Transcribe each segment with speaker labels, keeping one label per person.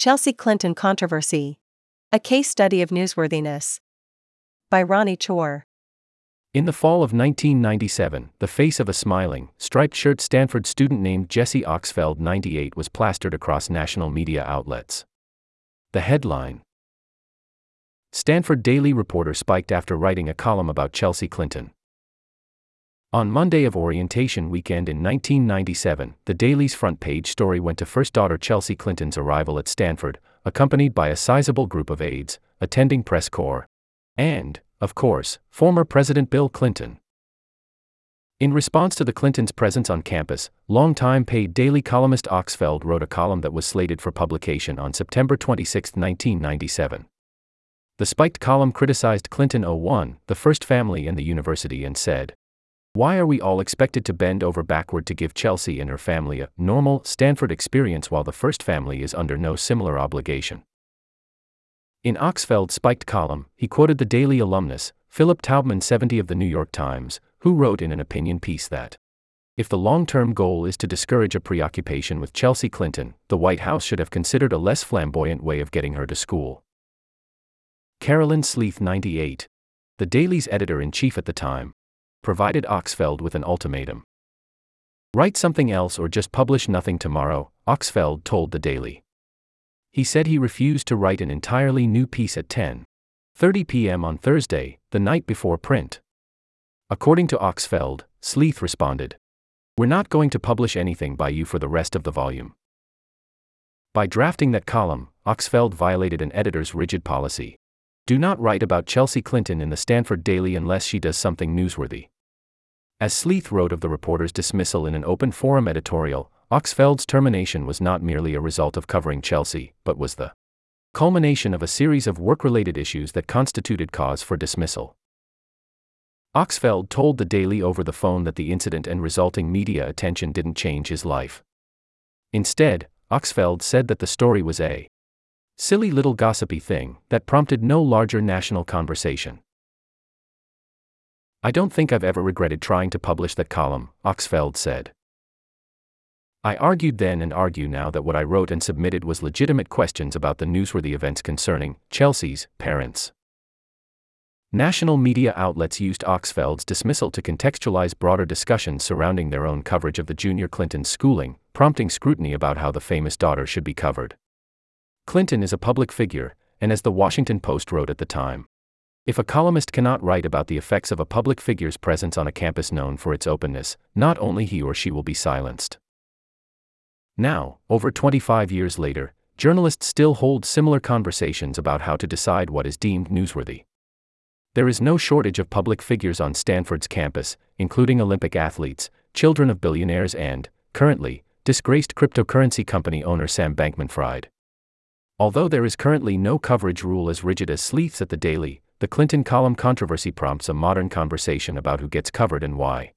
Speaker 1: Chelsea Clinton Controversy. A Case Study of Newsworthiness. By Ronnie Chor.
Speaker 2: In the fall of 1997, the face of a smiling, striped shirt Stanford student named Jesse Oxfeld 98 was plastered across national media outlets. The headline Stanford Daily reporter spiked after writing a column about Chelsea Clinton. On Monday of orientation weekend in 1997, the Daily's front page story went to first daughter Chelsea Clinton's arrival at Stanford, accompanied by a sizable group of aides, attending press corps, and, of course, former President Bill Clinton. In response to the Clintons' presence on campus, longtime paid daily columnist Oxfeld wrote a column that was slated for publication on September 26, 1997. The spiked column criticized Clinton 01, the first family and the university, and said, why are we all expected to bend over backward to give Chelsea and her family a normal Stanford experience while the first family is under no similar obligation? In Oxfeld's spiked column, he quoted the Daily alumnus, Philip Taubman 70 of the New York Times, who wrote in an opinion piece that if the long term goal is to discourage a preoccupation with Chelsea Clinton, the White House should have considered a less flamboyant way of getting her to school. Carolyn Sleeth 98, the Daily's editor in chief at the time, provided Oxfeld with an ultimatum. Write something else or just publish nothing tomorrow, Oxfeld told the Daily. He said he refused to write an entirely new piece at 10:30 p.m. on Thursday, the night before print. According to Oxfeld, Sleeth responded, "We're not going to publish anything by you for the rest of the volume." By drafting that column, Oxfeld violated an editor's rigid policy. Do not write about Chelsea Clinton in the Stanford Daily unless she does something newsworthy. As Sleeth wrote of the reporter's dismissal in an open forum editorial, Oxfeld's termination was not merely a result of covering Chelsea, but was the culmination of a series of work related issues that constituted cause for dismissal. Oxfeld told the Daily over the phone that the incident and resulting media attention didn't change his life. Instead, Oxfeld said that the story was a silly little gossipy thing that prompted no larger national conversation. I don't think I've ever regretted trying to publish that column, Oxfeld said. I argued then and argue now that what I wrote and submitted was legitimate questions about the newsworthy events concerning Chelsea's parents. National media outlets used Oxfeld's dismissal to contextualize broader discussions surrounding their own coverage of the junior Clinton's schooling, prompting scrutiny about how the famous daughter should be covered. Clinton is a public figure, and as the Washington Post wrote at the time, if a columnist cannot write about the effects of a public figure's presence on a campus known for its openness, not only he or she will be silenced. Now, over 25 years later, journalists still hold similar conversations about how to decide what is deemed newsworthy. There is no shortage of public figures on Stanford's campus, including Olympic athletes, children of billionaires, and, currently, disgraced cryptocurrency company owner Sam Bankman Fried. Although there is currently no coverage rule as rigid as Sleeth's at the Daily, the Clinton column controversy prompts a modern conversation about who gets covered and why.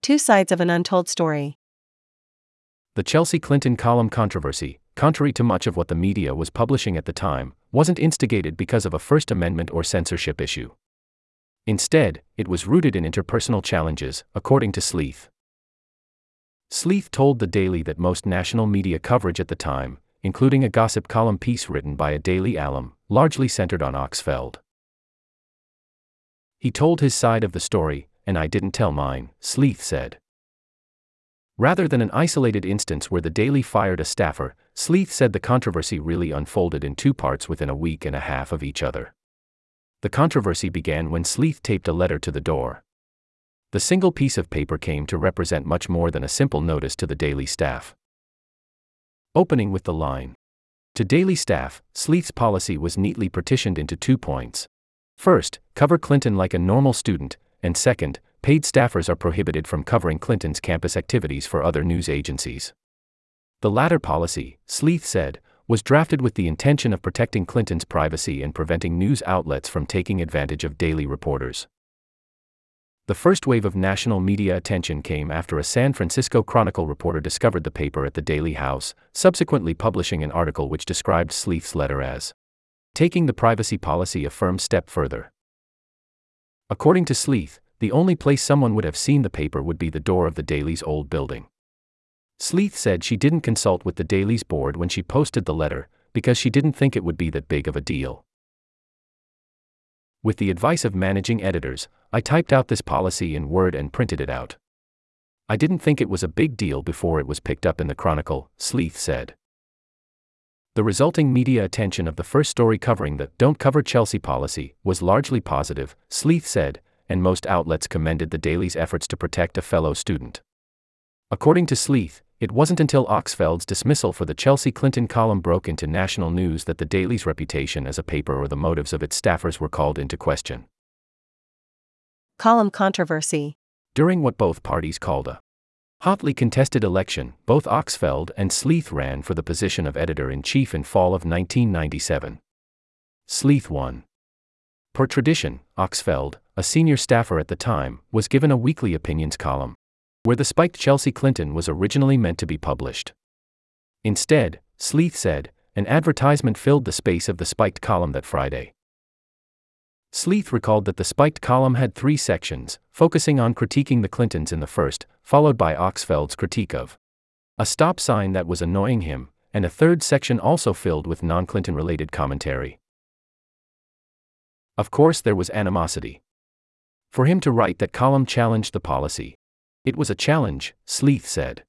Speaker 1: Two sides of an untold story.
Speaker 2: The Chelsea Clinton column controversy, contrary to much of what the media was publishing at the time, wasn't instigated because of a First Amendment or censorship issue. Instead, it was rooted in interpersonal challenges, according to Sleeth. Sleeth told the Daily that most national media coverage at the time, including a gossip column piece written by a Daily alum, largely centered on Oxfeld. He told his side of the story, and I didn't tell mine, Sleeth said. Rather than an isolated instance where the Daily fired a staffer, Sleeth said the controversy really unfolded in two parts within a week and a half of each other. The controversy began when Sleeth taped a letter to the door. The single piece of paper came to represent much more than a simple notice to the daily staff. Opening with the line To daily staff, Sleeth's policy was neatly partitioned into two points. First, cover Clinton like a normal student, and second, paid staffers are prohibited from covering Clinton's campus activities for other news agencies. The latter policy, Sleeth said, was drafted with the intention of protecting Clinton's privacy and preventing news outlets from taking advantage of daily reporters. The first wave of national media attention came after a San Francisco Chronicle reporter discovered the paper at the Daily House, subsequently publishing an article which described Sleeth's letter as taking the privacy policy a firm step further. According to Sleeth, the only place someone would have seen the paper would be the door of the Daily's old building. Sleeth said she didn't consult with the Daily's board when she posted the letter because she didn't think it would be that big of a deal. With the advice of managing editors, I typed out this policy in Word and printed it out. I didn't think it was a big deal before it was picked up in the Chronicle, Sleeth said. The resulting media attention of the first story covering the Don't Cover Chelsea policy was largely positive, Sleeth said, and most outlets commended the Daily's efforts to protect a fellow student. According to Sleeth, it wasn't until Oxfeld's dismissal for the Chelsea Clinton column broke into national news that the Daily's reputation as a paper or the motives of its staffers were called into question.
Speaker 1: Column controversy.
Speaker 2: During what both parties called a hotly contested election, both Oxfeld and Sleeth ran for the position of editor in chief in fall of 1997. Sleeth won. Per tradition, Oxfeld, a senior staffer at the time, was given a weekly opinions column, where the spiked Chelsea Clinton was originally meant to be published. Instead, Sleeth said, an advertisement filled the space of the spiked column that Friday. Sleeth recalled that the spiked column had three sections, focusing on critiquing the Clintons in the first, followed by Oxfeld's critique of a stop sign that was annoying him, and a third section also filled with non Clinton related commentary. Of course, there was animosity. For him to write that column challenged the policy, it was a challenge, Sleeth said.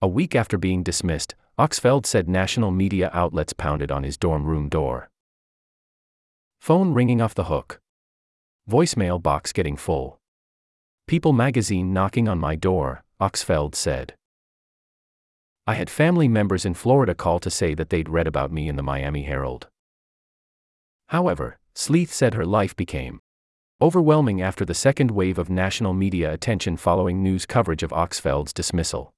Speaker 2: A week after being dismissed, Oxfeld said national media outlets pounded on his dorm room door. Phone ringing off the hook. Voicemail box getting full. People magazine knocking on my door, Oxfeld said. I had family members in Florida call to say that they'd read about me in the Miami Herald. However, Sleeth said her life became overwhelming after the second wave of national media attention following news coverage of Oxfeld's dismissal.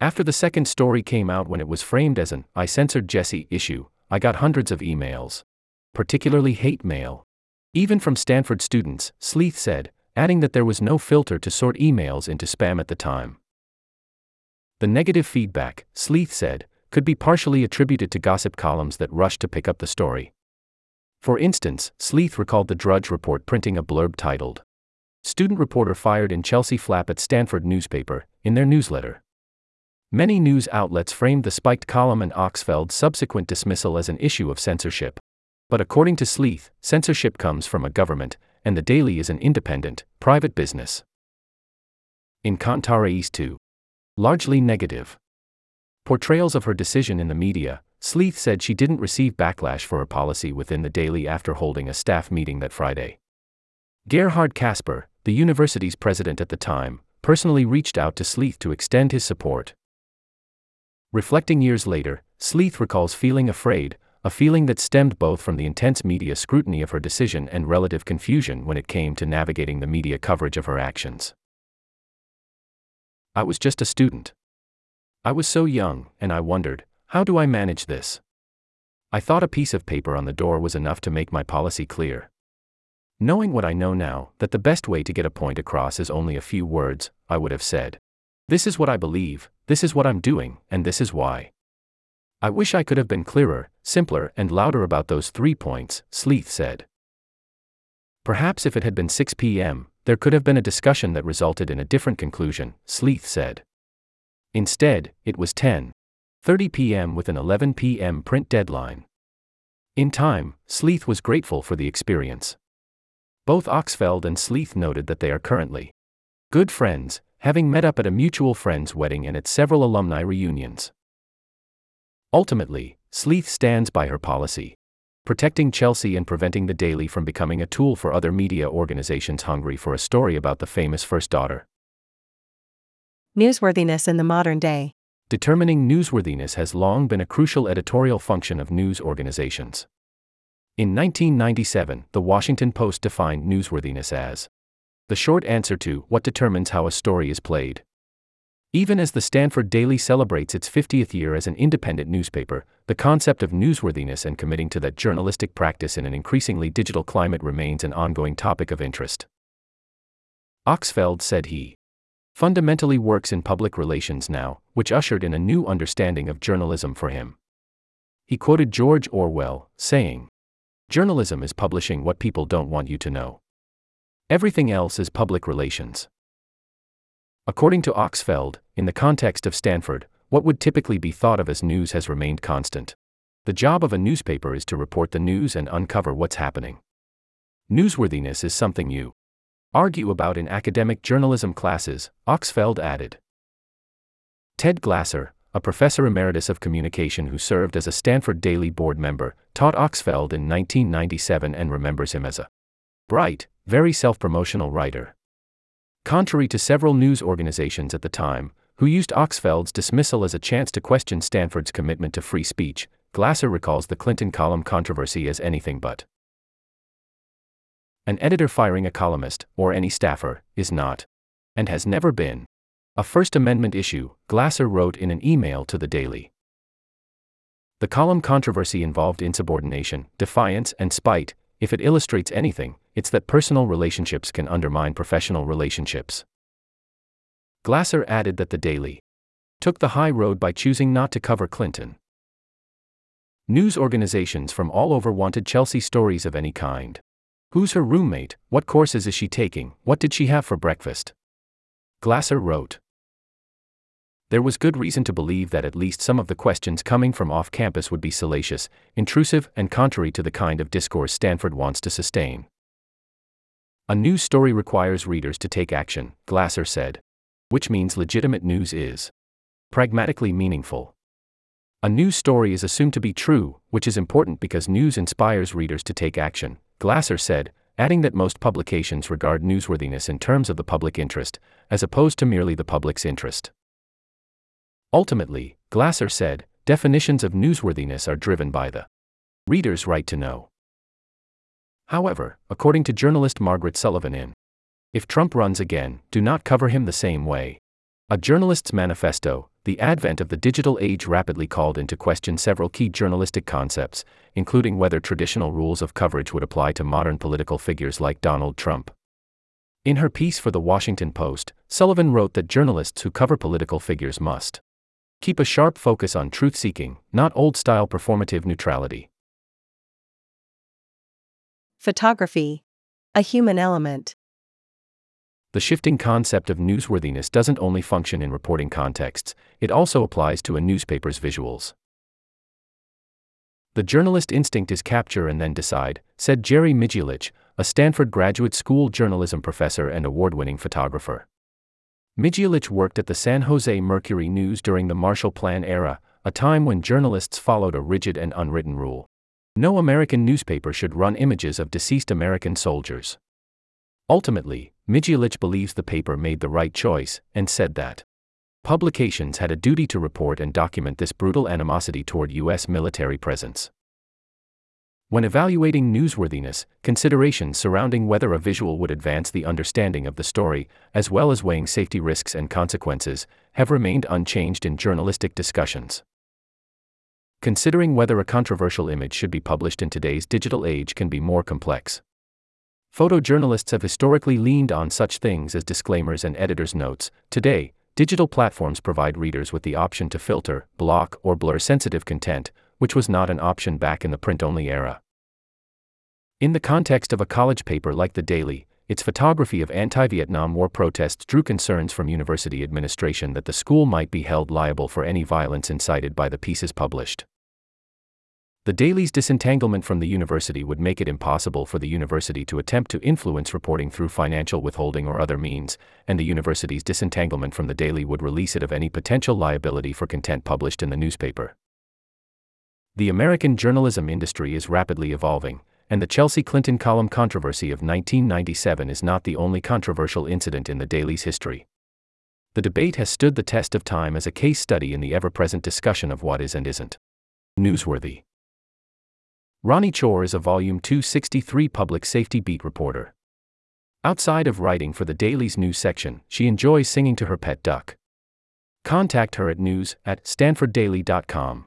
Speaker 2: After the second story came out when it was framed as an I censored Jesse issue, I got hundreds of emails. Particularly hate mail. Even from Stanford students, Sleeth said, adding that there was no filter to sort emails into spam at the time. The negative feedback, Sleeth said, could be partially attributed to gossip columns that rushed to pick up the story. For instance, Sleeth recalled the Drudge Report printing a blurb titled, Student Reporter Fired in Chelsea Flap at Stanford Newspaper, in their newsletter. Many news outlets framed the spiked column and Oxfeld's subsequent dismissal as an issue of censorship. But according to Sleeth, censorship comes from a government, and the Daily is an independent, private business. In contraste to largely negative portrayals of her decision in the media, Sleeth said she didn't receive backlash for her policy within the Daily after holding a staff meeting that Friday. Gerhard Casper, the university's president at the time, personally reached out to Sleeth to extend his support. Reflecting years later, Sleeth recalls feeling afraid, a feeling that stemmed both from the intense media scrutiny of her decision and relative confusion when it came to navigating the media coverage of her actions. I was just a student. I was so young, and I wondered, how do I manage this? I thought a piece of paper on the door was enough to make my policy clear. Knowing what I know now, that the best way to get a point across is only a few words, I would have said. This is what I believe, this is what I'm doing, and this is why. I wish I could have been clearer, simpler, and louder about those three points, Sleeth said. Perhaps if it had been 6 p.m., there could have been a discussion that resulted in a different conclusion, Sleeth said. Instead, it was 10. 30 p.m. with an 11 p.m. print deadline. In time, Sleeth was grateful for the experience. Both Oxfeld and Sleeth noted that they are currently good friends, having met up at a mutual friend's wedding and at several alumni reunions. Ultimately, Sleeth stands by her policy, protecting Chelsea and preventing the Daily from becoming a tool for other media organizations hungry for a story about the famous first daughter.
Speaker 1: Newsworthiness in the modern day.
Speaker 2: Determining newsworthiness has long been a crucial editorial function of news organizations. In 1997, The Washington Post defined newsworthiness as the short answer to what determines how a story is played. Even as the Stanford Daily celebrates its 50th year as an independent newspaper, the concept of newsworthiness and committing to that journalistic practice in an increasingly digital climate remains an ongoing topic of interest. Oxfeld said he fundamentally works in public relations now, which ushered in a new understanding of journalism for him. He quoted George Orwell, saying, Journalism is publishing what people don't want you to know. Everything else is public relations. According to Oxfeld, in the context of Stanford, what would typically be thought of as news has remained constant. The job of a newspaper is to report the news and uncover what's happening. Newsworthiness is something you argue about in academic journalism classes, Oxfeld added. Ted Glasser, a professor emeritus of communication who served as a Stanford Daily board member, taught Oxfeld in 1997 and remembers him as a bright, very self promotional writer. Contrary to several news organizations at the time, who used Oxfeld's dismissal as a chance to question Stanford's commitment to free speech, Glasser recalls the Clinton column controversy as anything but. An editor firing a columnist, or any staffer, is not, and has never been, a First Amendment issue, Glasser wrote in an email to the Daily. The column controversy involved insubordination, defiance, and spite. If it illustrates anything, it's that personal relationships can undermine professional relationships. Glasser added that the Daily took the high road by choosing not to cover Clinton. News organizations from all over wanted Chelsea stories of any kind. Who's her roommate? What courses is she taking? What did she have for breakfast? Glasser wrote. There was good reason to believe that at least some of the questions coming from off campus would be salacious, intrusive, and contrary to the kind of discourse Stanford wants to sustain. A news story requires readers to take action, Glasser said. Which means legitimate news is pragmatically meaningful. A news story is assumed to be true, which is important because news inspires readers to take action, Glasser said, adding that most publications regard newsworthiness in terms of the public interest, as opposed to merely the public's interest. Ultimately, Glasser said, definitions of newsworthiness are driven by the reader's right to know. However, according to journalist Margaret Sullivan in If Trump Runs Again, Do Not Cover Him the Same Way. A Journalist's Manifesto, the advent of the digital age rapidly called into question several key journalistic concepts, including whether traditional rules of coverage would apply to modern political figures like Donald Trump. In her piece for The Washington Post, Sullivan wrote that journalists who cover political figures must keep a sharp focus on truth seeking, not old style performative neutrality.
Speaker 1: Photography. A human element.
Speaker 2: The shifting concept of newsworthiness doesn't only function in reporting contexts, it also applies to a newspaper's visuals. The journalist instinct is capture and then decide, said Geri Migielicz, a Stanford graduate school journalism professor and award winning photographer. Migielicz worked at the San Jose Mercury News during the Marshall Plan era, a time when journalists followed a rigid and unwritten rule. No American newspaper should run images of deceased American soldiers. Ultimately, Migielicz believes the paper made the right choice and said that publications had a duty to report and document this brutal animosity toward U.S. military presence. When evaluating newsworthiness, considerations surrounding whether a visual would advance the understanding of the story, as well as weighing safety risks and consequences, have remained unchanged in journalistic discussions. Considering whether a controversial image should be published in today's digital age can be more complex. Photojournalists have historically leaned on such things as disclaimers and editor's notes. Today, digital platforms provide readers with the option to filter, block, or blur sensitive content, which was not an option back in the print only era. In the context of a college paper like The Daily, its photography of anti Vietnam War protests drew concerns from university administration that the school might be held liable for any violence incited by the pieces published. The Daily's disentanglement from the university would make it impossible for the university to attempt to influence reporting through financial withholding or other means, and the university's disentanglement from the Daily would release it of any potential liability for content published in the newspaper. The American journalism industry is rapidly evolving, and the Chelsea Clinton column controversy of 1997 is not the only controversial incident in the Daily's history. The debate has stood the test of time as a case study in the ever present discussion of what is and isn't newsworthy. Ronnie Chor is a Volume 263 public safety beat reporter. Outside of writing for the Daily's news section, she enjoys singing to her pet duck. Contact her at news at stanforddaily.com.